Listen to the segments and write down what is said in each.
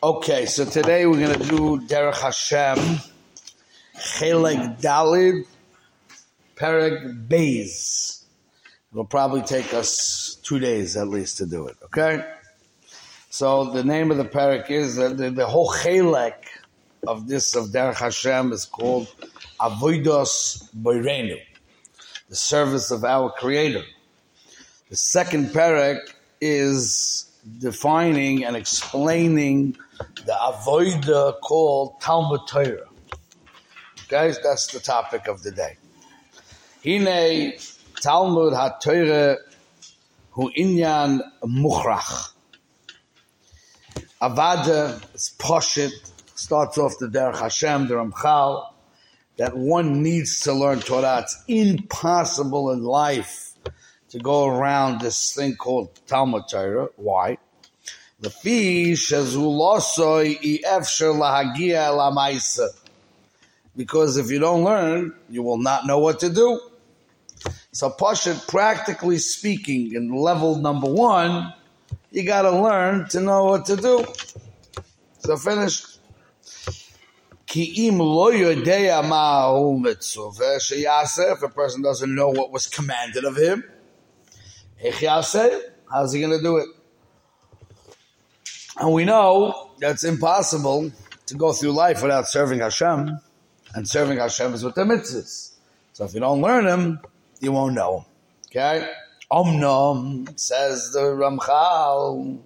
Okay, so today we're going to do Derech Hashem, Chelek Dalid, Perek Beis. It'll probably take us two days at least to do it, okay? So the name of the Perek is, that the, the whole Chelek of this, of Derech Hashem is called Avoidos Boirenu, the service of our Creator. The second Perek is defining and explaining the avoida called Talmud Torah. Guys, that's the topic of the day. Hine Talmud HaTorah hu inyan muchrach. Avada is poshit, starts off the Derech Hashem, the Ramchal, that one needs to learn Torah. It's impossible in life to go around this thing called Talmud Torah. Why? Because if you don't learn, you will not know what to do. So Pashat, practically speaking, in level number one, you got to learn to know what to do. So finished. If a person doesn't know what was commanded of him, how's he going to do it? And we know that's impossible to go through life without serving Hashem, and serving Hashem is with the mitzvahs. So if you don't learn them, you won't know. Okay? Omnom says the Ramchal.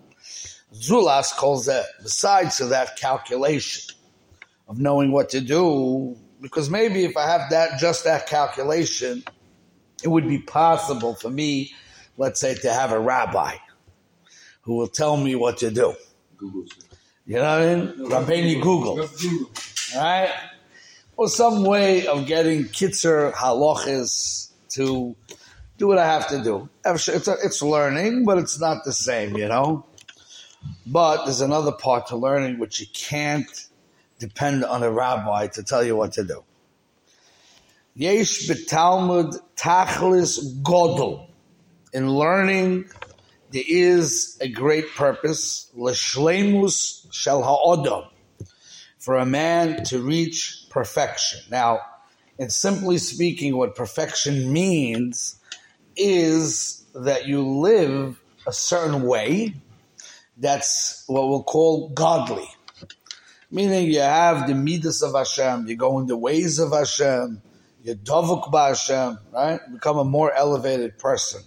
Zulas calls that besides to that calculation of knowing what to do, because maybe if I have that just that calculation, it would be possible for me, let's say, to have a rabbi who will tell me what to do. Google. You know what I mean? Rabbeinu Google. Google. Right? Or some way of getting kitzer halachas to do what I have to do. It's, a, it's learning, but it's not the same, you know? But there's another part to learning which you can't depend on a rabbi to tell you what to do. Yesh betalmud tachlis godel. In learning, there is a great purpose, l'shleimus shel ha'odom, for a man to reach perfection. Now, in simply speaking, what perfection means is that you live a certain way that's what we'll call godly. Meaning you have the midas of Hashem, you go in the ways of Hashem, you dovuk Hashem, right? Become a more elevated person.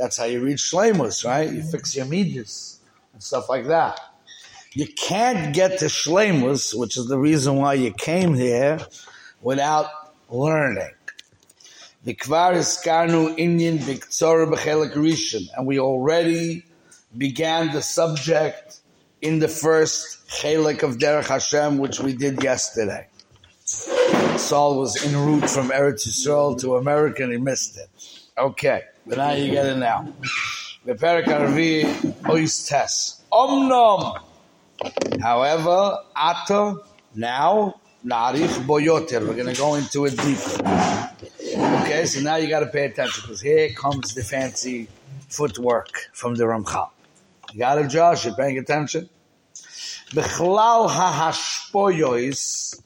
That's how you reach shlemus, right? You fix your midas and stuff like that. You can't get to shlemus, which is the reason why you came here, without learning. And we already began the subject in the first chelik of Derech Hashem, which we did yesterday. Saul was en route from Eretz Yisrael to America and he missed it. Okay. But now you get it now. The Arvi ois tes. Omnom. However, ata now narich boyoter. We're going to go into it deeper. Okay, so now you got to pay attention because here comes the fancy footwork from the Ramchal. You got it, Josh? You paying attention? Bechlal hahashpoyois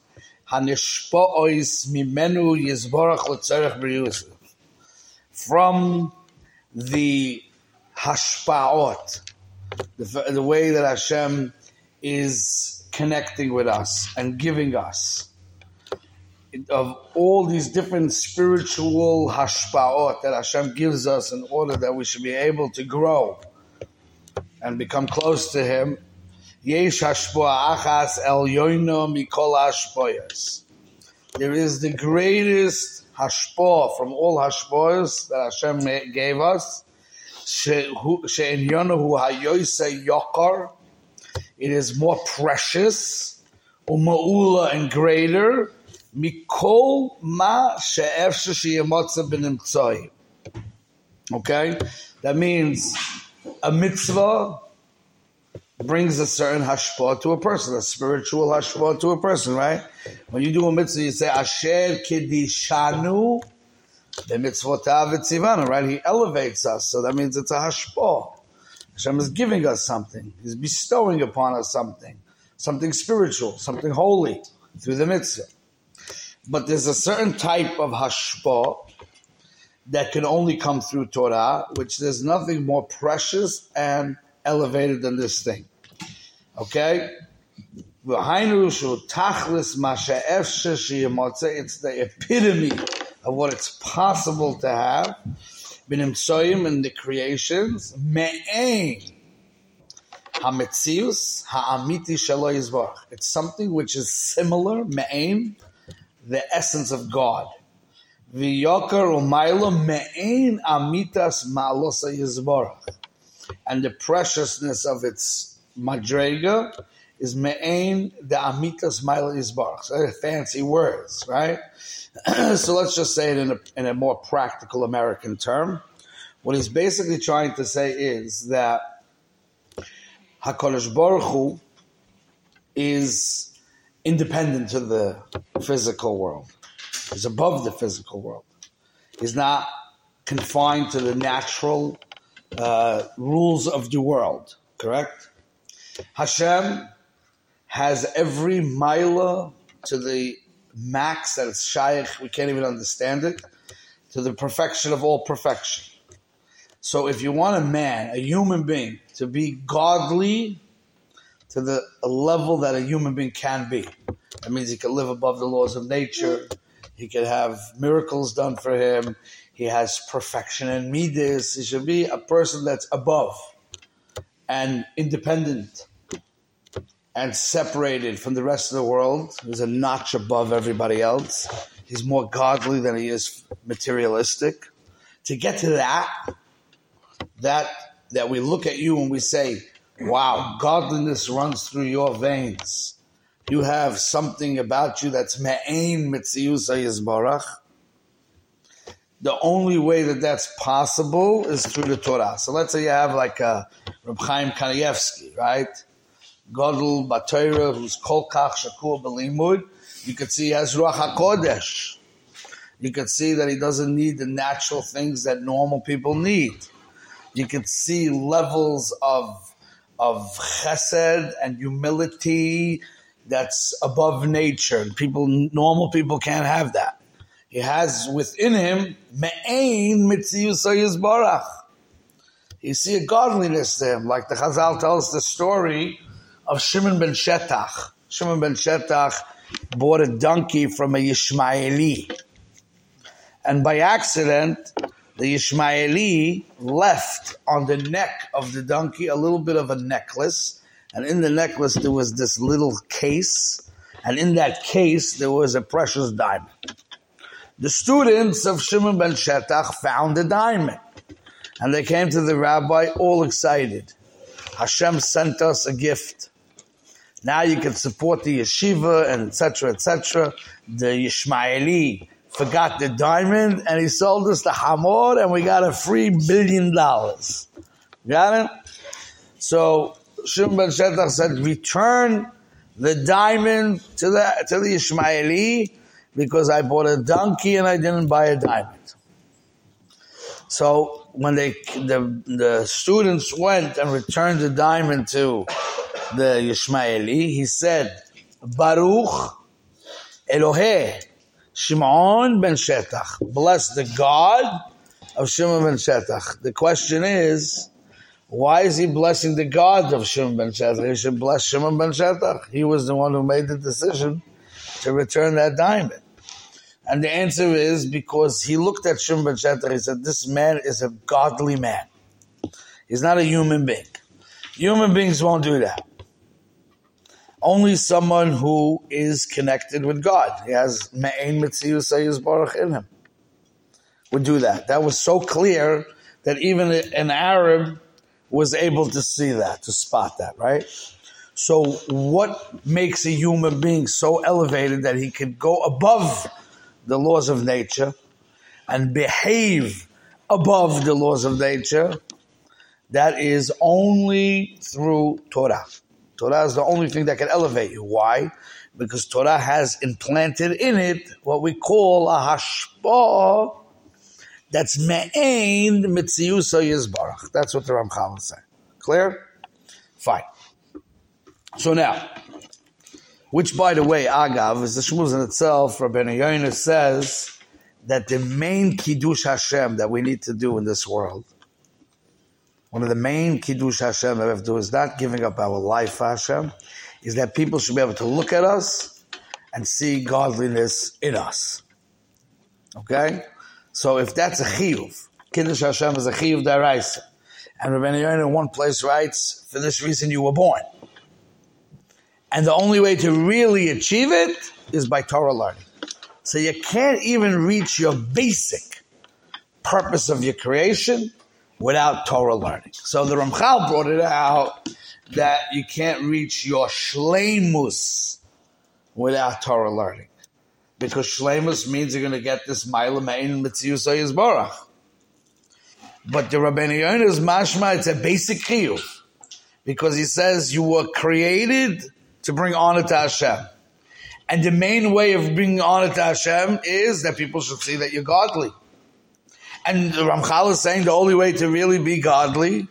hanishpoyois mimenu yizborach letzerech b'yusuf from the hashpaot, the, the way that Hashem is connecting with us and giving us of all these different spiritual hashpaot that Hashem gives us in order that we should be able to grow and become close to Him. Yesh achas el yoino mikol. There is the greatest hashpah from all hashpahs that Hashem gave us. It is more precious, umaula and greater. Mikol ma Okay, that means a mitzvah brings a certain hashpah to a person, a spiritual hashpah to a person, right? When you do a mitzvah, you say Asher Kedishanu, the mitzvotav etzivanu, right? He elevates us, so that means it's a hashpah. Hashem is giving us something. He's bestowing upon us something. something spiritual, something holy through the mitzvah. But there's a certain type of hashpa that can only come through Torah, which there's nothing more precious and elevated than this thing. Okay? It's the epitome of what it's possible to have. B'nimtsoyim in the creations, me'ain hametzius ha'amiti shelo yizvach. It's something which is similar, me'ain, the essence of God. V'yokar u'maylo me'ain amitas ma'alosa yizvach. And the preciousness of its madrega is me'ain the amitas ma'alo yizvach. So fancy words, right? so let's just say it in a, in a more practical American term. What he's basically trying to say is that HaKadosh Baruch Hu is independent to the physical world. He's above the physical world. He's not confined to the natural uh, rules of the world, correct? Hashem has every mila to the max that it's shaykh, we can't even understand it, to the perfection of all perfection. So if you want a man, a human being, to be godly to the level that a human being can be, that means he can live above the laws of nature, he can have miracles done for him, he has perfection and midas, he should be a person that's above and independent and separated from the rest of the world. He's a notch above everybody else. He's more godly than he is materialistic. To get to that, that that we look at you and we say, "Wow, godliness runs through your veins." You have something about you that's me'ain mitziusa yizbarach. The only way that that's possible is through the Torah. So let's say you have like a Reb Chaim Kanievsky, right? Gadol Batera, who's Kolkach Shakur Belimud, you could see he has Ruach HaKodesh. You could see that he doesn't need the natural things that normal people need. You could see levels of of chesed and humility that's above nature. People, normal people can't have that. He has within him me'ain mitziyus barach. You see a godliness him, like the Chazal tells the story of Shimon ben Shetach. Shimon ben Shetach bought a donkey from a Yishmaeli. And by accident, the Ishmaeli left on the neck of the donkey a little bit of a necklace. And in the necklace, there was this little case. And in that case, there was a precious diamond. The students of Shimon ben Shetach found the diamond. And they came to the rabbi all excited. Hashem sent us a gift. Now you can support the yeshiva and etc. etc. The Ishmaeli forgot the diamond and he sold us the hamor and we got a free billion dollars. Got it? So Shimon ben Shetach said, return the diamond to the to the Ishmaeli because I bought a donkey and I didn't buy a diamond. So when they the the students went and returned the diamond to the Yishmaeli, he said, Baruch Eloheh Shimon ben Shetach. Bless the God of Shimon ben Shetach. The question is, why is he blessing the God of Shimon ben Shetach? He should bless Shimon ben Shetach. He was the one who made the decision to return that diamond. And the answer is because he looked at Shimon ben Shetach, he said, this man is a godly man. He's not a human being. Human beings won't do that only someone who is connected with God. He has Me'ain Mitzius Baruch in him. Would do that. That was so clear that even an Arab was able to see that, to spot that, right? So what makes a human being so elevated that he can go above the laws of nature and behave above the laws of nature? That is only through Torah. Torah is the only thing that can elevate you. Why? Because Torah has implanted in it what we call a hashpah that's me'ain mitziusa yizbarach. That's what the Ramchal is saying. Clear? Fine. So now, Which, by the way, Agav, is the Shmuz in itself, Rabbi Yonis says that the main Kiddush Hashem that we need to do in this world, one of the main Kiddush Hashem that we have to do is not giving up our life Hashem, is that people should be able to look at us and see godliness in us. Okay? So if that's a chiyuv, Kiddush Hashem is a chiyuv daraisa. And Rabbi Yoin in one place writes, for this reason you were born. And the only way to really achieve it is by Torah learning. So you can't even reach your basic purpose of your creation without Torah learning. So the Ramchal brought it out that you can't reach your shleimus without Torah learning. Because shleimus means you're going to get this Maila Mein Mitzius Yizbarach. But the Rabbeinu Yonah's mashma, it's a basic chiyuv. Because he says you were created to bring honor to Hashem. And the main way of bringing honor to Hashem is that people should see that you're godly. And the Ramchal is saying the only way to really be godly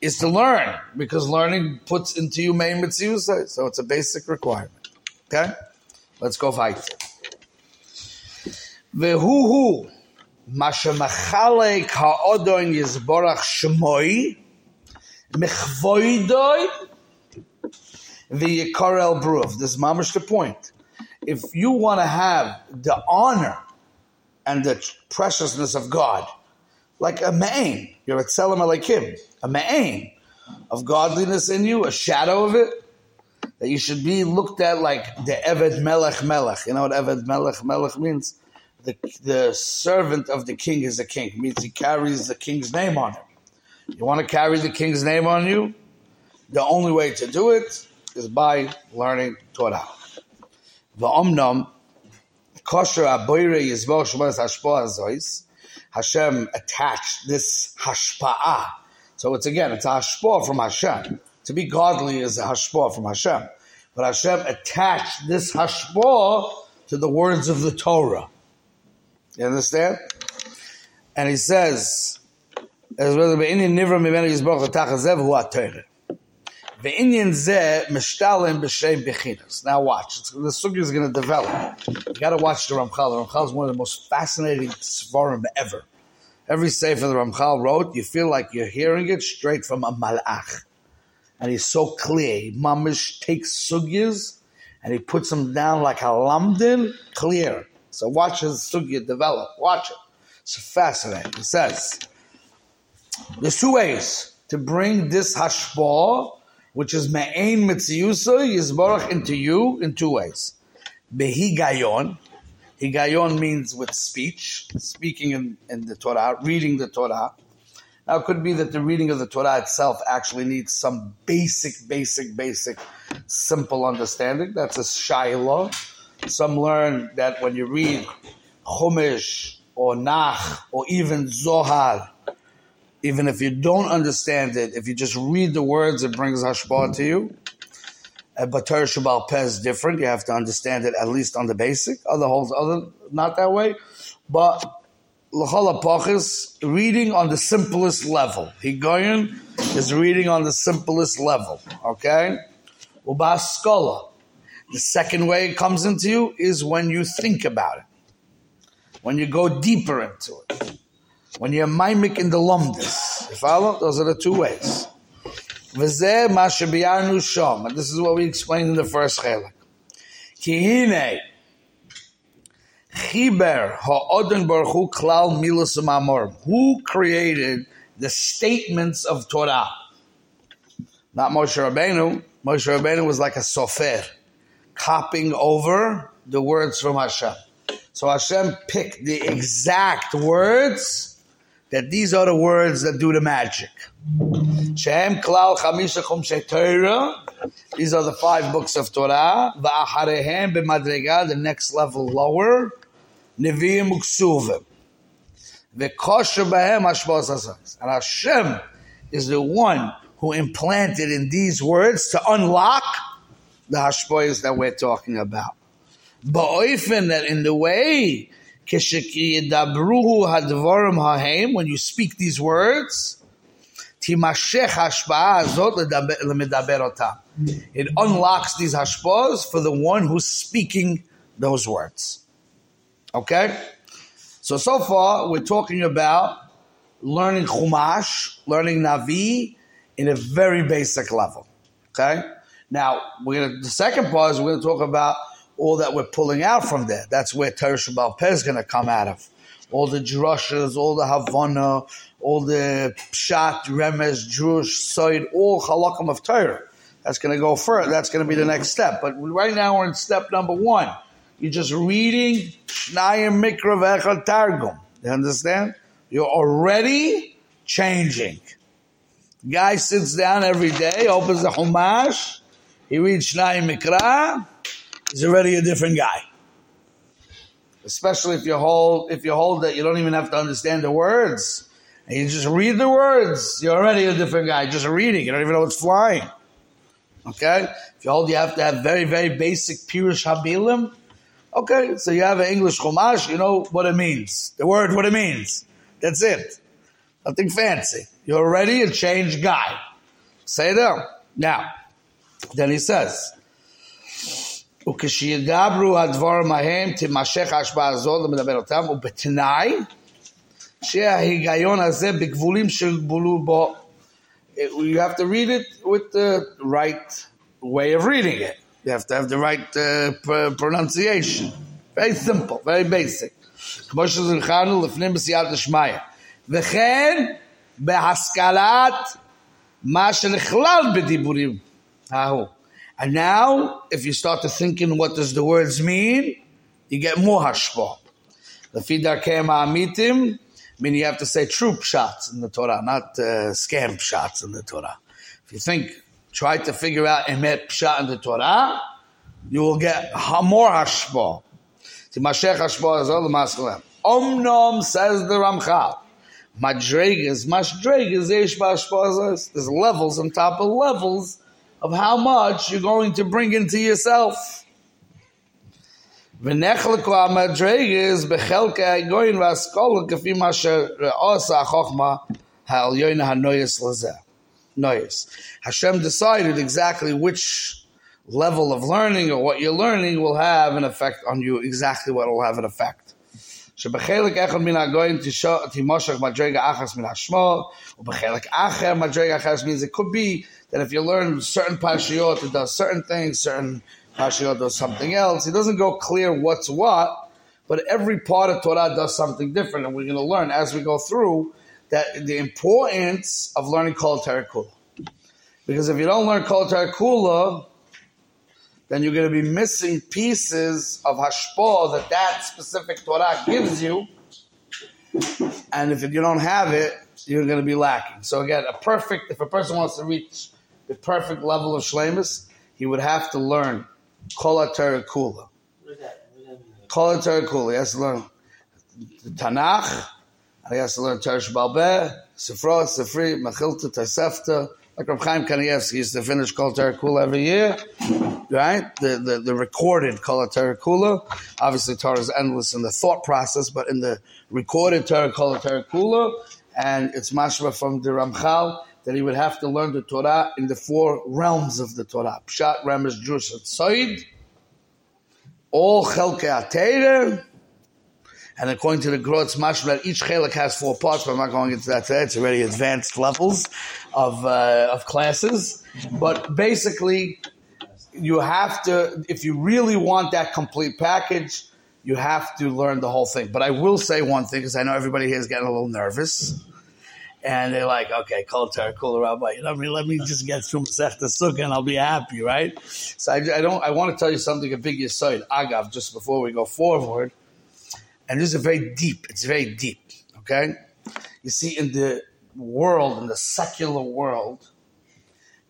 is to learn, because learning puts into you main mitzvah. So it's a basic requirement. Okay? Let's go fight. Vehuhu Mashamachalek ha'odon yizborach shmoi mechvoidoi the Karel Bruf. This is mamish the point. If you want to have the honor and the preciousness of God, like a ma'ain, you're a tzelem alekim, a ma'ain of godliness in you, a shadow of it, that you should be looked at like the Eved Melech Melech. You know what Eved Melech Melech means? the, the servant of the king is a king. It means he carries the king's name on him. You want to carry the king's name on you? The only way to do it is by learning Torah. The Omnam, kosher aboire yizbo shmas hashpah azois. Hashem attached this hashpa'ah. So it's again, it's a hashpah from Hashem. To be godly is a hashpah from Hashem. But Hashem attached this hashpah to the words of the Torah. You understand? And he says, as well the Indian nivra mimenu yizboch l'tachazev hu. The Indian mishtalim b'shem bechinas. Now watch. The sugi is going to develop. You got to watch the Ramchal. The Ramchal is one of the most fascinating svarim ever. Every sefer the Ramchal wrote, you feel like you're hearing it straight from a malach. And he's so clear. He mamish takes sugyas and he puts them down like a lamdin, clear. So watch his sugya develop. Watch it. It's fascinating. He says there's two ways to bring this hashbah, which is me'ain mitziyusa yizbarach into you in two ways. Behigayon. Higayon means with speech, speaking in, in the Torah, reading the Torah. Now, it could be that the reading of the Torah itself actually needs some basic, basic, basic, simple understanding. That's a shayla. Some learn that when you read Chumash or Nach or even Zohar, even if you don't understand it, if you just read the words, it brings hashpah to you. Uh, but Torah Shabbal Peh is different. You have to understand it at least on the basic. Other holds other not that way. But L'chol Pachis, reading on the simplest level. Higoyin is reading on the simplest level. Okay? Ubaskola. The second way it comes into you is when you think about it, when you go deeper into it, when you're mimic in the lumdis. You follow? Those are the two ways. And this is what we explained in the first chelik. Kihine Chiber baruch klal Who created the statements of Torah? Not Moshe Rabbeinu. Moshe Rabbeinu was like a sofer copying over the words from Hashem. So Hashem picked the exact words that these are the words that do the magic. Shem klal. These are the five books of Torah. Va'acharehem b'madrega, the next level lower. Nevi'im uksuvim. B'hem hashbos And Hashem is the one who implanted in these words to unlock the hashpoyas that we're talking about. Ba'oifen that in the way, when you speak these words, it unlocks these hashpos for the one who's speaking those words. Okay? So, so far, we're talking about learning Chumash, learning Navi in a very basic level. Okay? Now, we're gonna, the second part is we're going to talk about all that we're pulling out from there. That's where Torah Shabbat Peh is going to come out of. All the drushes, all the Havana, all the Pshat, Remes, Drush, Soid, all halakim of Torah. That's going to go further. That's going to be the next step. But right now we're in step number one. You're just reading Shnayim Mikra Vechal Targum. You understand? You're already changing. Guy sits down every day, opens the Humash, he reads Shnayim Mikra, he's already a different guy. Especially if you hold if you hold that you don't even have to understand the words. And you just read the words, you're already a different guy. Just reading, you don't even know what's flying. Okay? If you hold you have to have very, very basic Pirush Habilim, Okay, so you have an English Chumash, you know what it means. The word, what it means. That's it. Nothing fancy. You're already a changed guy. Say them. Now, then he says, וכשידברו הדברים ההם תימשך ההשפעה הזאת למדבר אותם ובתנאי שההיגיון הזה בגבולים שגבולו בו you have to read it with the right way of reading it. You have to have the right uh, pr- pronunciation. Very simple, very basic. כמו שזכרנו לפני בסייעתא דשמיא. וכן בהשכלת מה שנכלל בדיבורים ההוא. And now, if you start to thinking what does the words mean, you get more hashpah. The fidar amitim, mean, you have to say true shots in the Torah, not uh, scam shots in the Torah. If you think, try to figure out emet pshat in the Torah, you will get more hashpah. Timashech hashpah is all the masculine. Omnom says the Ramchal. Madregas, madregas, there's levels on top of levels of how much you're going to bring into yourself. ונכלקו המדרגס בחלקי הגוין והאסכולה כפי מה שעושה החוכמה העליון הנויס לזה. Noyes. Hashem decided exactly which level of learning or what you're learning will have an effect on you, exactly what will have an effect. שבחלק אחד מן הגויים תימשך מדרגה אחס מן השמו, ובחלק אחר מדרגה אחס means it could be that if you learn certain parshiyot, it does certain things, certain parshiyot does something else. It doesn't go clear what's what, but every part of Torah does something different, and we're going to learn as we go through that the importance of learning Kol Terakula. Because if you don't learn Kol Terakula, then you're going to be missing pieces of hashpah that that specific Torah gives you. And if you don't have it, you're going to be lacking. So again, a perfect, if a person wants to reach the perfect level of shlemus, he would have to learn Kol Terakula. Kol Terakula. He has to learn the Tanakh, he has to learn Teresh Balbeh, Sifra, Sifri, Mechilta, Tosefta. Like Rav Chaim Kanievsky used to finish Kol Terakula every year, right? The, the, the recorded Kol Terakula. Obviously, Torah is endless in the thought process, but in the recorded Torah Kol Terakula, and it's mashma from the Ramchal that he would have to learn the Torah in the four realms of the Torah: Pshat, Remes, Drush, and Tzod. All Chelkei Ateirer. And according to the Grotz Mashma, each chelik has four parts, but I'm not going into that today. It's already advanced levels of, uh, of classes. But basically, you have to, if you really want that complete package, you have to learn the whole thing. But I will say one thing, because I know everybody here is getting a little nervous. And they're like, okay, Kol Terakula Rabbi, you know, I mean, let me just get through Masech Sukkah and I'll be happy, right? So I, I, don't, I want to tell you something, a big aside, Agav, just before we go forward and this is very deep. It's very deep. Okay, you see, in the world, in the secular world,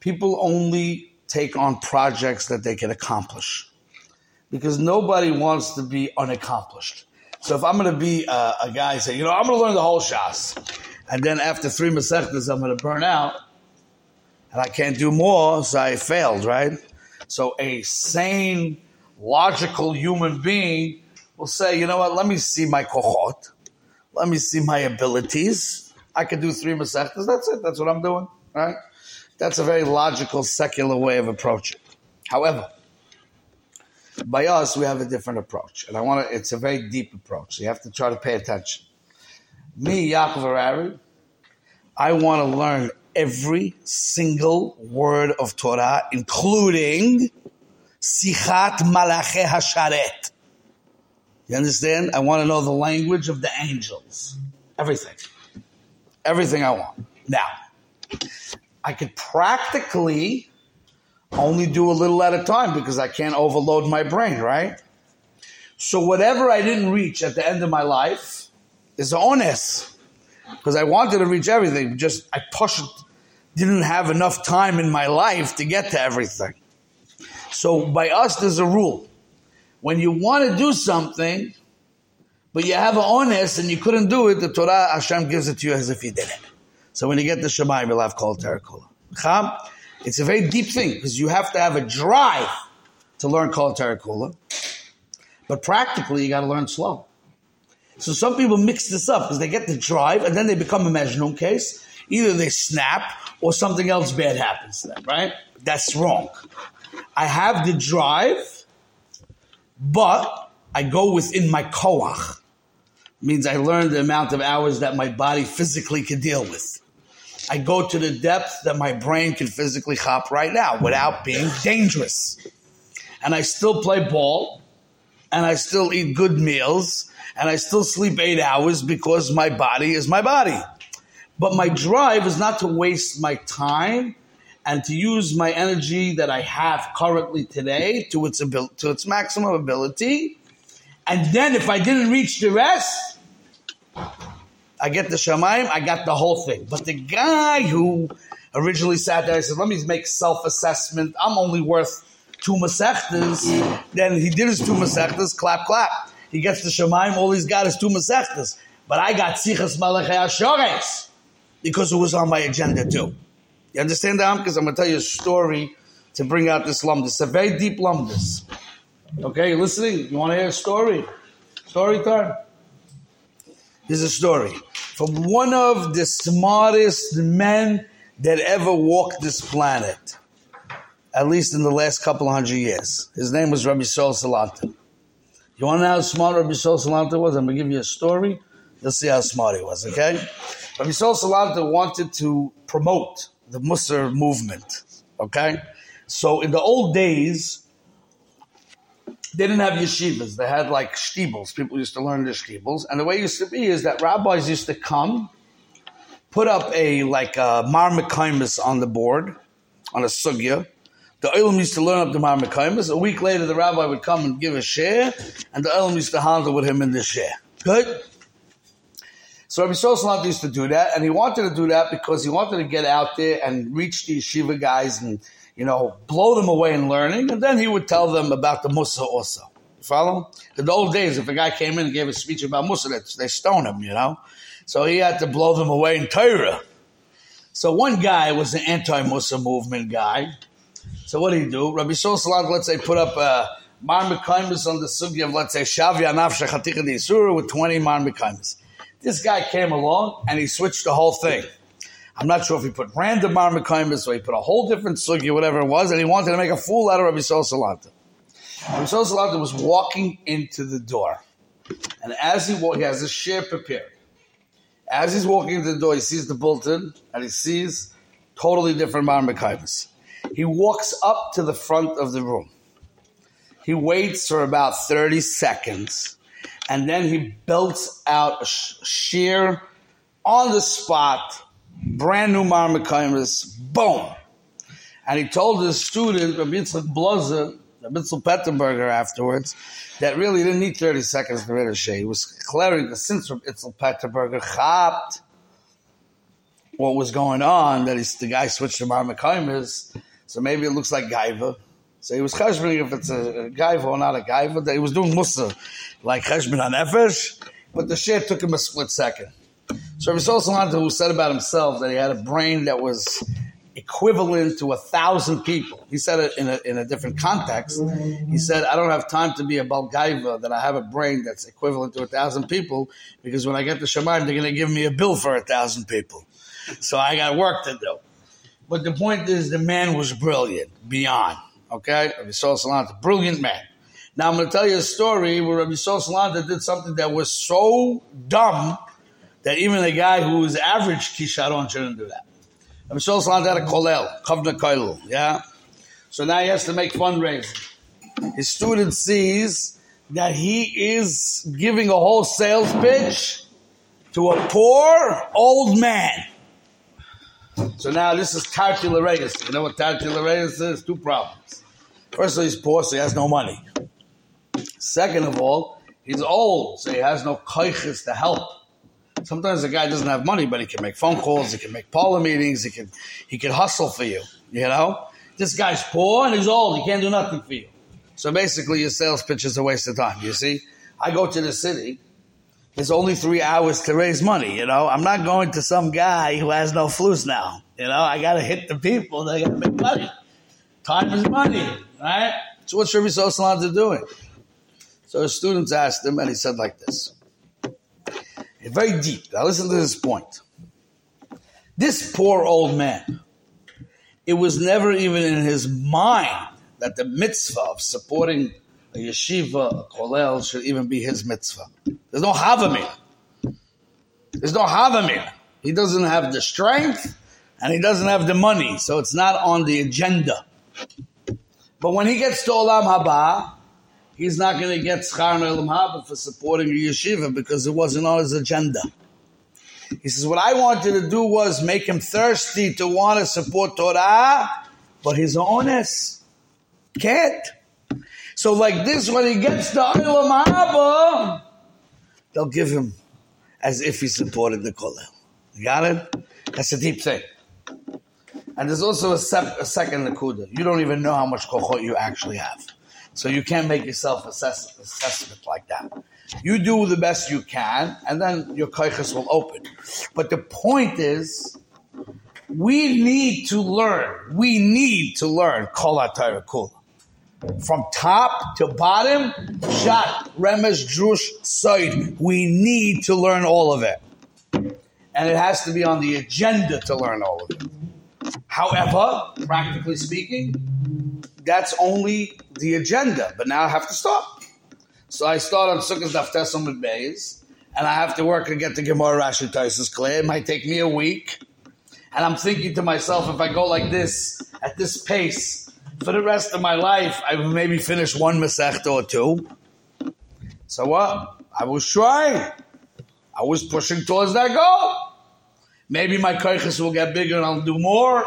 people only take on projects that they can accomplish because nobody wants to be unaccomplished. So if I'm going to be a, a guy say, you know, I'm going to learn the whole shas, and then after three masechtas, I'm going to burn out, and I can't do more, so I failed, right? So a sane, logical human being will say, you know what, let me see my kohot, let me see my abilities. I could do three Masechtas. That's it. That's what I'm doing. Right? That's a very logical, secular way of approaching. However, by us, we have a different approach. And I want to, it's a very deep approach. So you have to try to pay attention. Me, Yaakov Harari, I want to learn every single word of Torah, including Sichat Malache Hasharet. You understand? I want to know the language of the angels. Everything. Everything I want. Now, I could practically only do a little at a time because I can't overload my brain, right? So whatever I didn't reach at the end of my life is honest because I wanted to reach everything. Just I pushed, didn't have enough time in my life to get to everything. So by us, there's a rule. When you want to do something, but you have an honest and you couldn't do it, the Torah Hashem gives it to you as if you did it. So when you get the Shemaim, you'll have called Terakula. It's a very deep thing because you have to have a drive to learn Kol Terakula. But practically, you got to learn slow. So some people mix this up because they get the drive and then they become a Majnun case. Either they snap or something else bad happens to them, right? That's wrong. I have the drive, but I go within my koach. Means I learn the amount of hours that my body physically can deal with. I go to the depth that my brain can physically hop right now without being dangerous. And I still play ball, and I still eat good meals, and I still sleep eight hours because my body is my body. But my drive is not to waste my time and to use my energy that I have currently today to its abil- to its maximum ability. And then if I didn't reach the rest, I get the Shemaim, I got the whole thing. But the guy who originally sat there and said, let me make self-assessment, I'm only worth two Masechtas, then he did his two Masechtas, clap, clap. He gets the Shemaim, all he's got is two Masechtas. But I got Sichas Malachei Ashores because it was on my agenda too. You understand that? Because I'm going to tell you a story to bring out this lumdus. It's a very deep lumdus. Okay, listening? You want to hear a story? Story time? Here's a story from one of the smartest men that ever walked this planet, at least in the last couple hundred years. His name was Rabbi Sol Salanta. You want to know how smart Rabbi Sol Salanta was? I'm going to give you a story. You'll see how smart he was, okay? Rabbi Sol Salanta wanted to promote the Musar movement, okay? So in the old days, they didn't have yeshivas. They had like shtibels. People used to learn the shtibels. And the way it used to be is that rabbis used to come, put up a like a marmikaimis on the board, on a sugya. The Olam used to learn up the marmikaimis. A week later, the rabbi would come and give a share, and the Olam used to handle with him in the share. Good? So Rabbi Shoshalant used to do that, and he wanted to do that because he wanted to get out there and reach the yeshiva guys and you know, blow them away in learning, and then he would tell them about the Musa also. You follow? In the old days, if a guy came in and gave a speech about Musa, they, they stone him, you know? So he had to blow them away in Torah. So one guy was an anti-Musa movement guy. So what did he do? Rabbi Shosalant, let's say, put up a Mar Mekaimis on the sugi of, let's say, Shavya Nafsha Chatika Isura with 20 Mar. This guy came along and he switched the whole thing. I'm not sure if he put random marmakaimis or he put a whole different sugi, whatever it was, and he wanted to make a fool out of Rabbi Sol Salanta. Rabbi Sol Salanta was walking into the door. And as he walked, he has a share prepared. As he's walking into the door, he sees the bulletin and he sees totally different marmakaimis. He walks up to the front of the room. He waits for about 30 seconds and then he belts out a sheer on the spot brand new Marmakaimis, boom. And he told his student, Rabbi Yitzchak Blazer, Pettenberger afterwards, that really didn't need 30 seconds to read a He was declaring that since Yitzchak Pettenberger chapped what was going on, that he's, the guy switched to Marmakaimis, so maybe it looks like Gaiva. So he was cheshboning if it's a, gaiva or not a gaiva. He was doing musa, like cheshbon on efesh, but the shit took him a split second. So Rabbi Salanta, who said about himself that he had a brain that was equivalent to a thousand people. He said it in a, in a different context. He said, I don't have time to be a Balgaiva, that I have a brain that's equivalent to a thousand people, because when I get to Shemaim, they're going to give me a bill for a thousand people. So I got work to do. But the point is, the man was brilliant, beyond. Okay? Rabbi Sol Salanta, brilliant man. Now I'm going to tell you a story where Rabbi Sol Salanta did something that was so dumb that even a guy who is average Kisharon shouldn't do that. Rabbi Sol Salanta had a kolel, kavna koilel, yeah? So now he has to make fundraising. His student sees that he is giving a whole sales pitch to a poor old man. So now this is Tartila Reyes. You know what Tartila Reyes is? Two problems. First of all, he's poor, so he has no money. Second of all, he's old, so he has no koiches to help. Sometimes the guy doesn't have money, but he can make phone calls, he can make parlor meetings, he can he can hustle for you. You know, this guy's poor and he's old; he can't do nothing for you. So basically, your sales pitch is a waste of time. You see, I go to the city. There's only three hours to raise money. You know, I'm not going to some guy who has no flus now. You know, I got to hit the people. They got to make money. Time is money, right? So what's Rabbi Sosalanta doing? So his students asked him, and he said like this. Very deep. Now listen to this point. This poor old man, it was never even in his mind that the mitzvah of supporting a yeshiva, a kollel, should even be his mitzvah. There's no havamir. There's no havamir. He doesn't have the strength and he doesn't have the money, so it's not on the agenda. But when he gets to Olam Haba, he's not going to get Schar Olam Haba for supporting a yeshiva because it wasn't on his agenda. He says, what I wanted to do was make him thirsty to want to support Torah, but he's honest. Can't. So like this, when he gets to Olam Haba, they'll give him as if he supported the Kollel. You got it? That's a deep thing. And there's also a, sep- a second Nakuda. You don't even know how much kochot you actually have. So you can't make yourself assess- assessment like that. You do the best you can, and then your koiches will open. But the point is, we need to learn. We need to learn Kol Kula. From top to bottom, Shot, Remes, Drush, Side. We need to learn all of it. And it has to be on the agenda to learn all of it. However, practically speaking, that's only the agenda. But now I have to stop. So I start on Sukkot Daf Bays, and I have to work and get the Gemara Rashi Taisus clear. It might take me a week. And I'm thinking to myself, if I go like this, at this pace, for the rest of my life, I will maybe finish one Masechta or two. So what? I was trying. I was pushing towards that goal. Maybe my koiches will get bigger and I'll do more.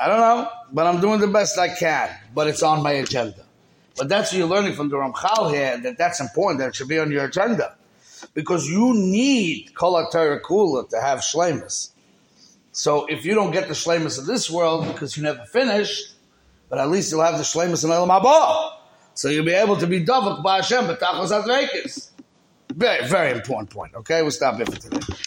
I don't know, but I'm doing the best I can. But it's on my agenda. But that's what you're learning from the Ramchal here, that that's important, that it should be on your agenda. Because you need Kol Kula to have shlemus. So if you don't get the shlemus of this world because you never finished, but at least you'll have the shlemus in Elam Haba. So you'll be able to be Davak by Hashem, but Tachos Very, very important point. Okay, we'll stop here for today.